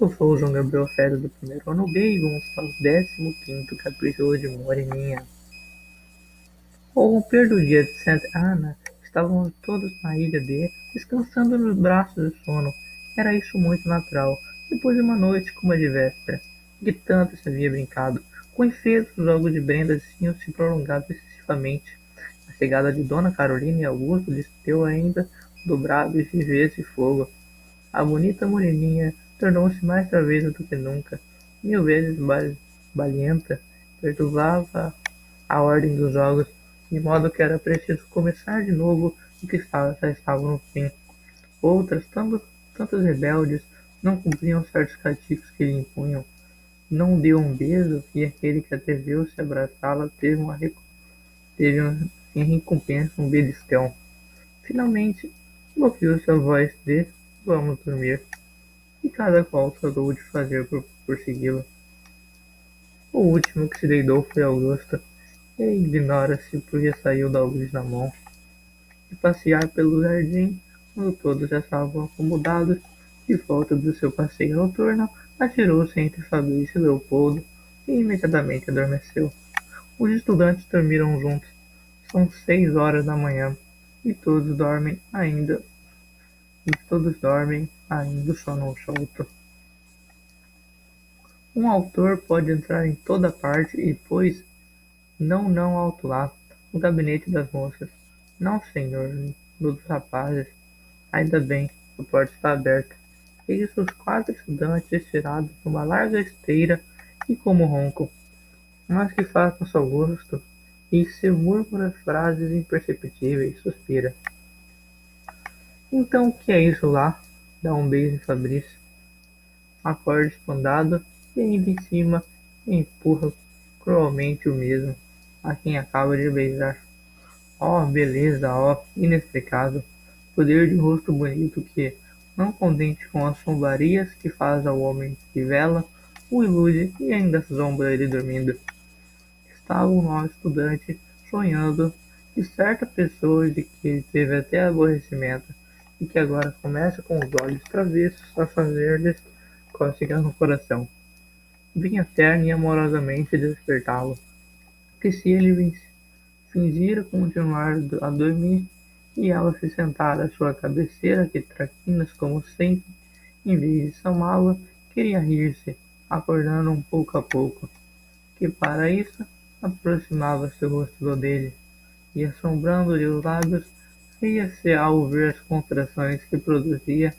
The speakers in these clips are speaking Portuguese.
Eu sou o João Gabriel Fera do primeiro ano B e vamos para o 15 capítulo de Moreninha. Ao romper do dia de Santa Ana, estávamos todos na ilha D, descansando nos braços do sono. Era isso muito natural, depois de uma noite como a de véspera, que tanto se havia brincado. Com efeito, os jogos de Brenda tinham se prolongado excessivamente. A chegada de Dona Carolina e Augusto lhes deu ainda dobrado de vez e fogo. A bonita moreninha tornou-se mais travessa do que nunca, mil vezes balienta, perturbava a ordem dos jogos, de modo que era preciso começar de novo o que já estava no fim. Outras, tanto, tantas rebeldes, não cumpriam certos castigos que lhe impunham. Não deu um beijo e aquele que atreveu-se a abraçá-la teve, uma, teve uma, em recompensa um beliscão. Finalmente, ouviu-se a voz de Vamos dormir e cada qual tratou de fazer por, por segui-la. O último que se deitou foi Augusta, e ignora-se porque saiu da luz na mão. E passear pelo jardim, quando todos já estavam acomodados, de volta do seu passeio noturno, atirou-se entre Fabrício e Leopoldo e imediatamente adormeceu. Os estudantes dormiram juntos. São seis horas da manhã e todos dormem ainda. E todos dormem ainda o sono solto. Um autor pode entrar em toda parte e, pois, não, não alto lá, no gabinete das moças. Não, senhor, dos rapazes. Ainda bem, a porta está aberta. Eis os quatro estudantes estirados numa larga esteira e como ronco. Mas que faz com seu gosto, e se murmura frases imperceptíveis, suspira. Então o que é isso lá? Dá um beijo em Fabrício. Acorda espandado e ainda em cima empurra cruelmente o mesmo a quem acaba de beijar. Oh, beleza, ó oh, inexplicável, poder de rosto bonito que, não contente com as sombarias que faz ao homem que vela, o ilude e ainda sombra ele dormindo. Estava o nosso estudante sonhando de certa pessoa de que ele teve até aborrecimento, e que agora começa com os olhos travessos a fazer-lhes cócegas no coração. Vinha terna e amorosamente despertá-lo, que se ele fingira continuar a dormir, e ela se sentar à sua cabeceira, que traquinas como sempre, em vez de chamá-la, queria rir-se, acordando um pouco a pouco, que para isso aproximava-se o rosto dele, e assombrando-lhe os lábios, Ria-se ao ver as contrações que produzia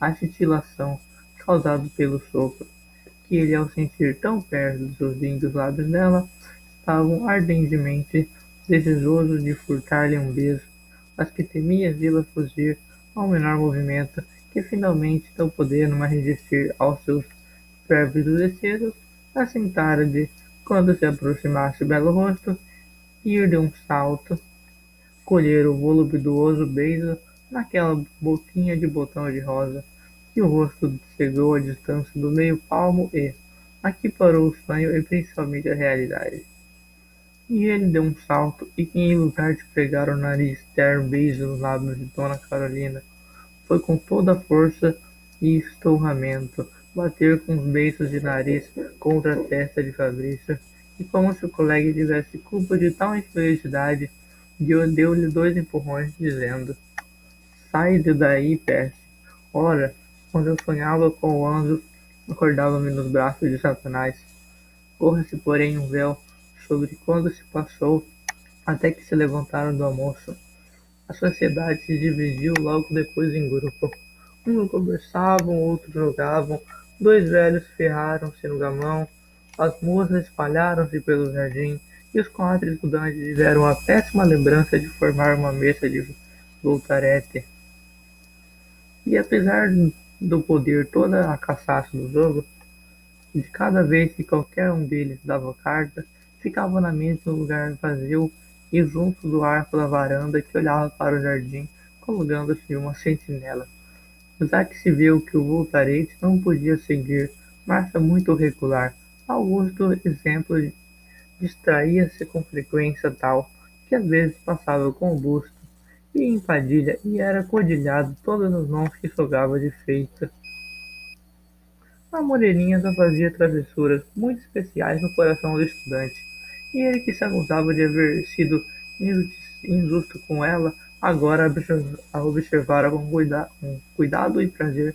a titilação causada pelo sopro, que ele, ao sentir tão perto dos lindos lábios dela, estavam ardentemente desejosos de furtar-lhe um beijo, mas que temia vê-la fugir ao menor movimento, que finalmente, não podendo mais resistir aos seus férvidos desejos, assentara de, quando se aproximasse o belo rosto, ir de um salto colher o voluptuoso beijo naquela boquinha de botão de rosa, que o rosto chegou à distância do meio palmo e, aqui parou o sonho e principalmente a realidade. E ele deu um salto e, em lugar de pegar o nariz ter um beijo nos lábios de Dona Carolina, foi com toda a força e estorramento bater com os beijos de nariz contra a testa de Fabrício, e como se o colega tivesse culpa de tal infelicidade, deu-lhe dois empurrões, dizendo: Sai daí, peste! Ora, quando eu sonhava com o anjo, acordava-me nos braços de Satanás. Corra-se, porém, um véu sobre quando se passou, até que se levantaram do almoço. A sociedade se dividiu logo depois em grupo. Uns conversavam, outros jogavam, dois velhos ferraram-se no gamão, as moças espalharam-se pelo jardim, e os quatro estudantes tiveram a péssima lembrança de formar uma mesa de voltarete. E apesar do poder toda a caçaça do jogo, de cada vez que qualquer um deles dava carta, ficava na mesa um lugar vazio e junto do arco da varanda que olhava para o jardim, colocando-se uma sentinela. Que se viu que o voltarete não podia seguir marcha muito regular, Augusto exemplo distraía-se com frequência tal que às vezes passava com o busto e em Padilha e era codilhado todas as mãos que jogava de feita. A moreninha só fazia travessuras muito especiais no coração do estudante, e ele que se acusava de haver sido injusto com ela, agora a observara com, cuida com cuidado e prazer,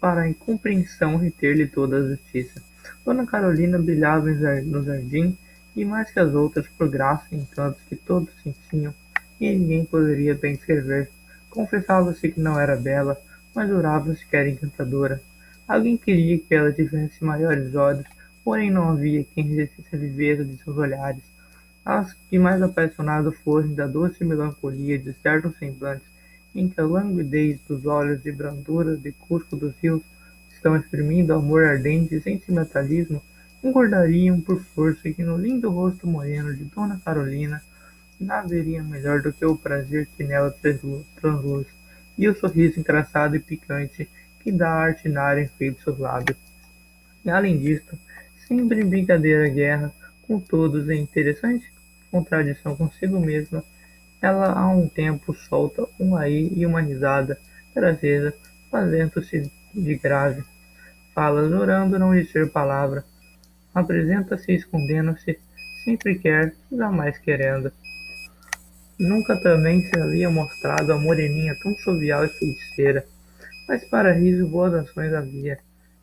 para a incompreensão reter-lhe toda a justiça. Dona Carolina brilhava no jardim, e mais que as outras, por graça e encantos que todos sentiam, e ninguém poderia bem escrever. Confessava-se que não era bela, mas jurava-se que era encantadora. Alguém queria que ela tivesse maiores olhos, porém não havia quem resistisse a viveza de seus olhares. As que mais apaixonado fossem da doce melancolia de certos semblantes, em que a languidez dos olhos e brandura de cusco dos rios estão exprimindo amor ardente e sentimentalismo, concordariam por força que no lindo rosto moreno de Dona Carolina nada haveria melhor do que o prazer que nela transluz, e o sorriso engraçado e picante que dá a artinário enfeite seus lábios. E, além disto, sempre em brincadeira guerra com todos em interessante contradição consigo mesma, ela há um tempo solta um aí e uma risada trazida, fazendo-se de grave. Fala jurando não dizer palavra. Apresenta-se escondendo-se, sempre quer, jamais querendo. Nunca também se havia mostrado a moreninha tão jovial e feiticeira mas para riso boas ações havia.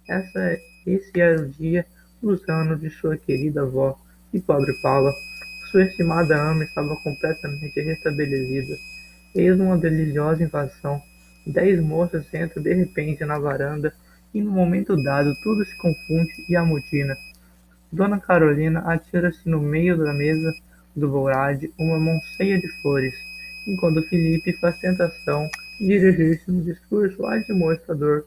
Essa, esse era o dia dos anos de sua querida avó e pobre Paula. Sua estimada ama estava completamente restabelecida. Eis uma deliciosa invasão. Dez moças entram de repente na varanda e no momento dado tudo se confunde e amotina. Dona Carolina atira-se no meio da mesa do Bourade uma mão cheia de flores, enquanto Felipe faz tentação dirigir-se no discurso admoestador.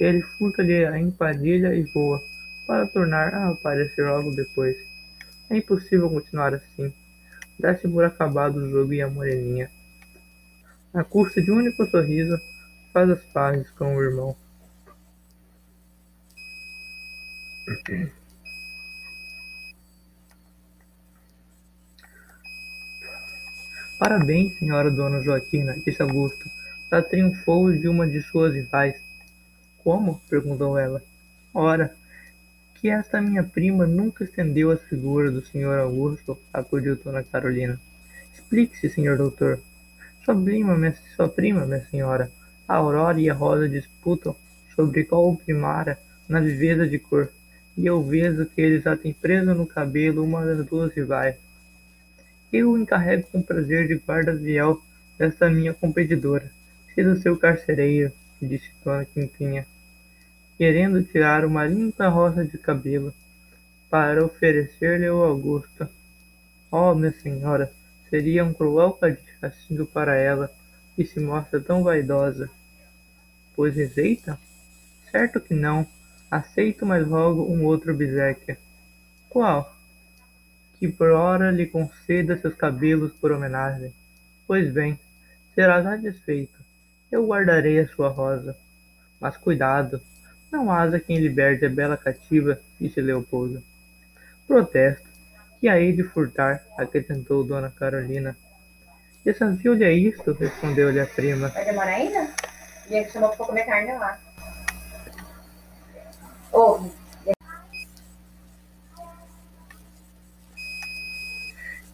Ele furta-lhe a empadilha e voa, para tornar a aparecer logo depois. É impossível continuar assim. Dá-se por acabado o jogo e a moreninha. À custa de um único sorriso, faz as pazes com o irmão. Parabéns, senhora dona Joaquina, disse Augusto ela triunfou de uma de suas rivais. Como? perguntou ela. Ora, que esta minha prima nunca estendeu as figuras do Sr. Augusto, acudiu Dona Carolina. Explique-se, senhor doutor. Sua prima, minha, sua prima, minha senhora, a Aurora e a Rosa disputam sobre qual primara na viveza de cor, e eu vejo que eles já têm preso no cabelo uma das duas rivais. Eu o encarrego com prazer de guarda fiel desta minha competidora do seu carcereiro, disse Dona Quinquinha, querendo tirar uma limpa roça de cabelo para oferecer-lhe ao Augusto. Oh, minha senhora, seria um cruel castigo para ela, que se mostra tão vaidosa. Pois rejeita? Certo que não. Aceito, mas rogo um outro obsequio. Qual? Que por hora lhe conceda seus cabelos por homenagem. Pois bem, será satisfeito eu guardarei a sua rosa. Mas cuidado, não haja quem liberte a bela cativa, disse Leopoldo. Protesto, que hei de furtar, acrescentou Dona Carolina. Desafio-lhe a isto, respondeu-lhe a prima. Vai demorar ainda? Minha que chamou pra comer carne lá. Ouve.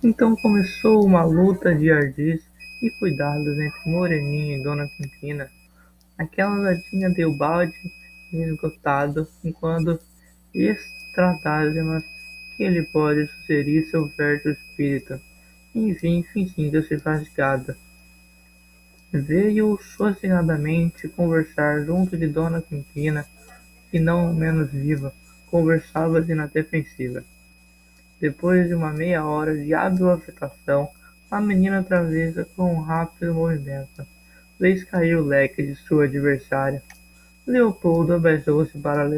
Então começou uma luta de ardis e cuidados entre Moreninha e Dona Quintina. Aquela já tinha Teobaldi esgotado, enquanto estratagemas que ele pode sugerir seu fértil espírito. Enfim, fingindo-se fatigada. Veio sossegadamente conversar junto de Dona Quintina, que não menos viva, conversava-se na defensiva. Depois de uma meia hora de hábil afetação, a menina travessa com um rápido movimento, fez cair o leque de sua adversária. Leopoldo abaixou-se para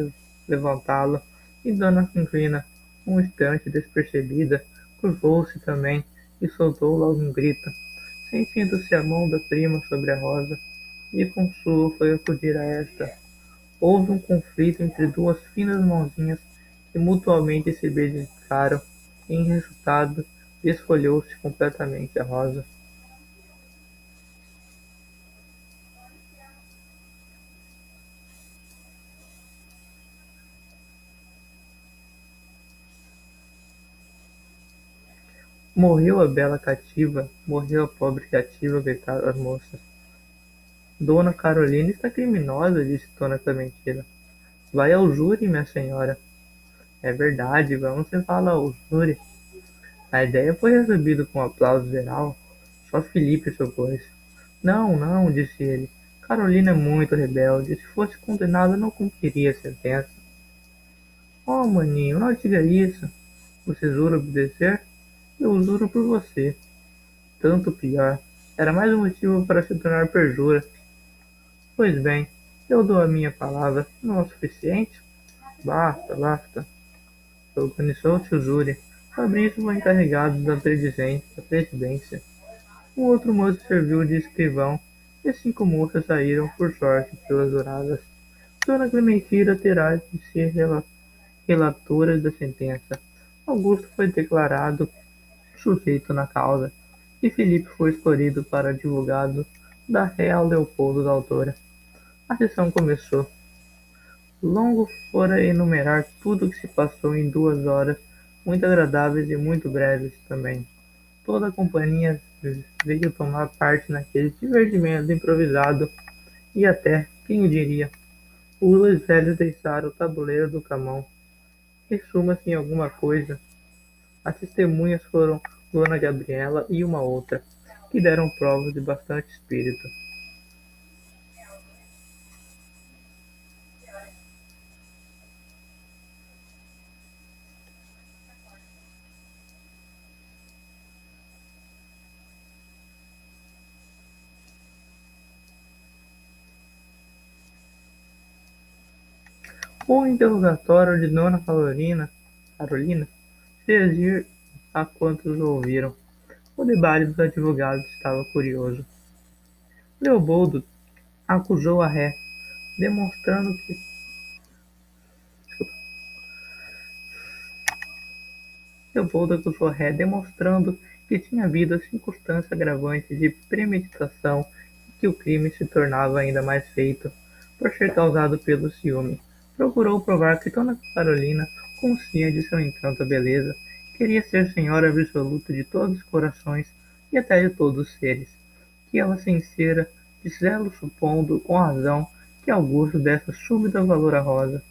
levantá-lo, e Dona Quinquina, um instante despercebida, curvou-se também e soltou logo um grito, sentindo-se a mão da prima sobre a rosa, e com sua foi acudir a esta. Houve um conflito entre duas finas mãozinhas que mutuamente se beijaram em resultado desfolhou-se completamente a rosa. Morreu a bela cativa, morreu a pobre cativa, gritaram as moças. Dona Carolina está criminosa, disse Dona Clementina. Vai ao júri, minha senhora. É verdade, vamos levá-la ao júri. A ideia foi recebida com aplauso geral. Só Felipe se opôs. Não, não, disse ele. Carolina é muito rebelde. Se fosse condenada, não cumpriria a sentença. Oh, maninho, não diga isso. Você jura obedecer? Eu juro por você. Tanto pior. Era mais um motivo para se tornar perjura. Pois bem, eu dou a minha palavra. Não é o suficiente? Basta, basta. Organizou-se o júri. Fabrício foi encarregado da presidência. Um outro moço serviu de escrivão e cinco moças saíram, por sorte, pelas juradas. Dona Clementina terá de ser relatora da sentença. Augusto foi declarado sujeito na causa e Felipe foi escolhido para advogado da Real Leopoldo da Autora. A sessão começou. Longo fora enumerar tudo o que se passou em duas horas, muito agradáveis e muito breves também. Toda a companhia veio tomar parte naquele divertimento improvisado e até, quem diria, os dois velhos deixaram o tabuleiro do camão. Resuma-se em alguma coisa. As testemunhas foram Dona Gabriela e uma outra, que deram provas de bastante espírito. O interrogatório de Dona Carolina, Carolina rir a quantos ouviram. O debate dos advogados estava curioso. Leoboldo acusou a ré, demonstrando que Leopoldo acusou a ré, demonstrando que tinha havido a circunstância agravante de premeditação e que o crime se tornava ainda mais feito por ser causado pelo ciúme. Procurou provar que Dona Carolina, consciente de seu encanto à beleza, queria ser senhora absoluta de todos os corações e até de todos os seres, que ela sincera, de zelo supondo, com razão, que Augusto dessa súbita valor à rosa,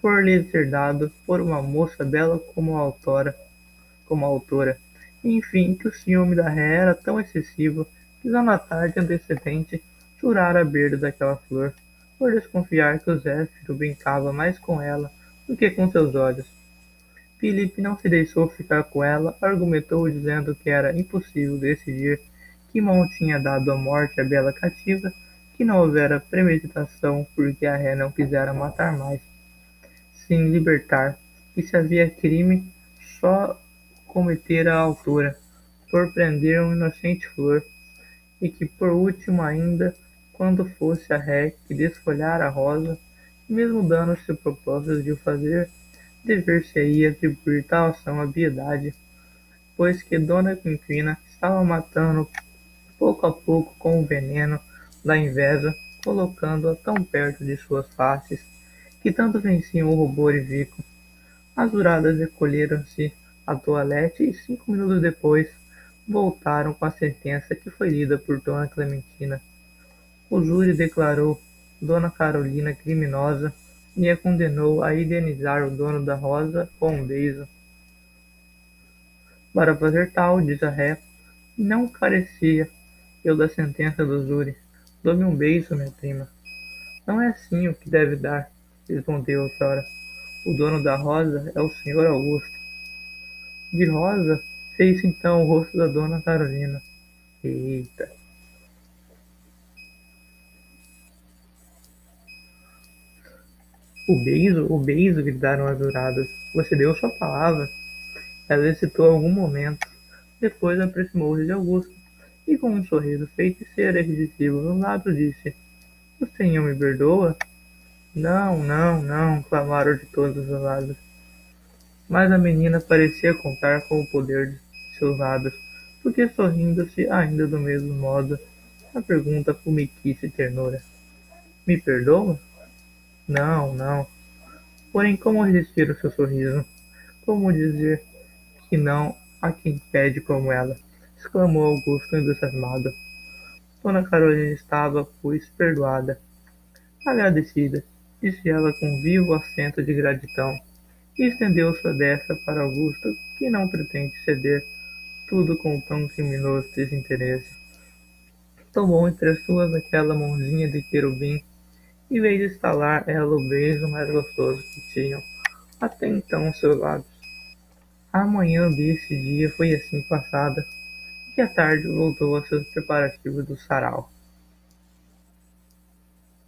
por lhe ser dado por uma moça bela como a autora, como a autora, e, enfim, que o ciúme da ré era tão excessivo que já na tarde antecedente jurara a beira daquela flor, por desconfiar que o Zéfiro brincava mais com ela do que com seus olhos. Filipe não se deixou ficar com ela, argumentou dizendo que era impossível decidir que mão tinha dado a morte à bela cativa, que não houvera premeditação porque a ré não quisera matar mais, sem libertar, e se havia crime, só cometera a altura, por prender uma inocente flor, e que por último ainda quando fosse a ré que desfolhara a rosa, mesmo dando-se propósito de o fazer, dever-se-ia atribuir tal ação à piedade, pois que Dona Quinquina estava matando pouco a pouco com o veneno da inveja, colocando-a tão perto de suas faces, que tanto venciam o rubor e vico. As juradas recolheram-se à toalete e cinco minutos depois voltaram com a sentença que foi lida por Dona Clementina. O júri declarou Dona Carolina criminosa e a condenou a indenizar o dono da rosa com um beijo. Para fazer tal, diz a ré, não carecia eu da sentença do júri. Dou-me um beijo, minha prima. Não é assim o que deve dar, respondeu outrora. O dono da rosa é o senhor Augusto. De rosa fez então o rosto da dona Carolina. Eita! O beijo, o beijo, gritaram as juradas. Você deu sua palavra. Ela hesitou algum momento. Depois aproximou-se de Augusto e, com um sorriso feiticeiro e irresistível no lábio, disse: O senhor me perdoa? Não, não, não, clamaram de todos os lados. Mas a menina parecia contar com o poder de seus lábios, porque sorrindo-se ainda do mesmo modo, a pergunta com mequice ternura. Me perdoa? Não, não. Porém, como resistir o seu sorriso? Como dizer que não a quem pede como ela, exclamou Augusto entusiasmado. Dona Carolina estava, pois, perdoada. Agradecida, disse ela com vivo acento de gratidão, e estendeu sua destra para Augusto, que não pretende ceder tudo com tão criminoso desinteresse. Tomou entre as suas aquela mãozinha de querubim e veio estalar ela o beijo mais gostoso que tinham até então seus lábios. A manhã desse dia foi assim passada, e à tarde voltou a seus preparativos do sarau.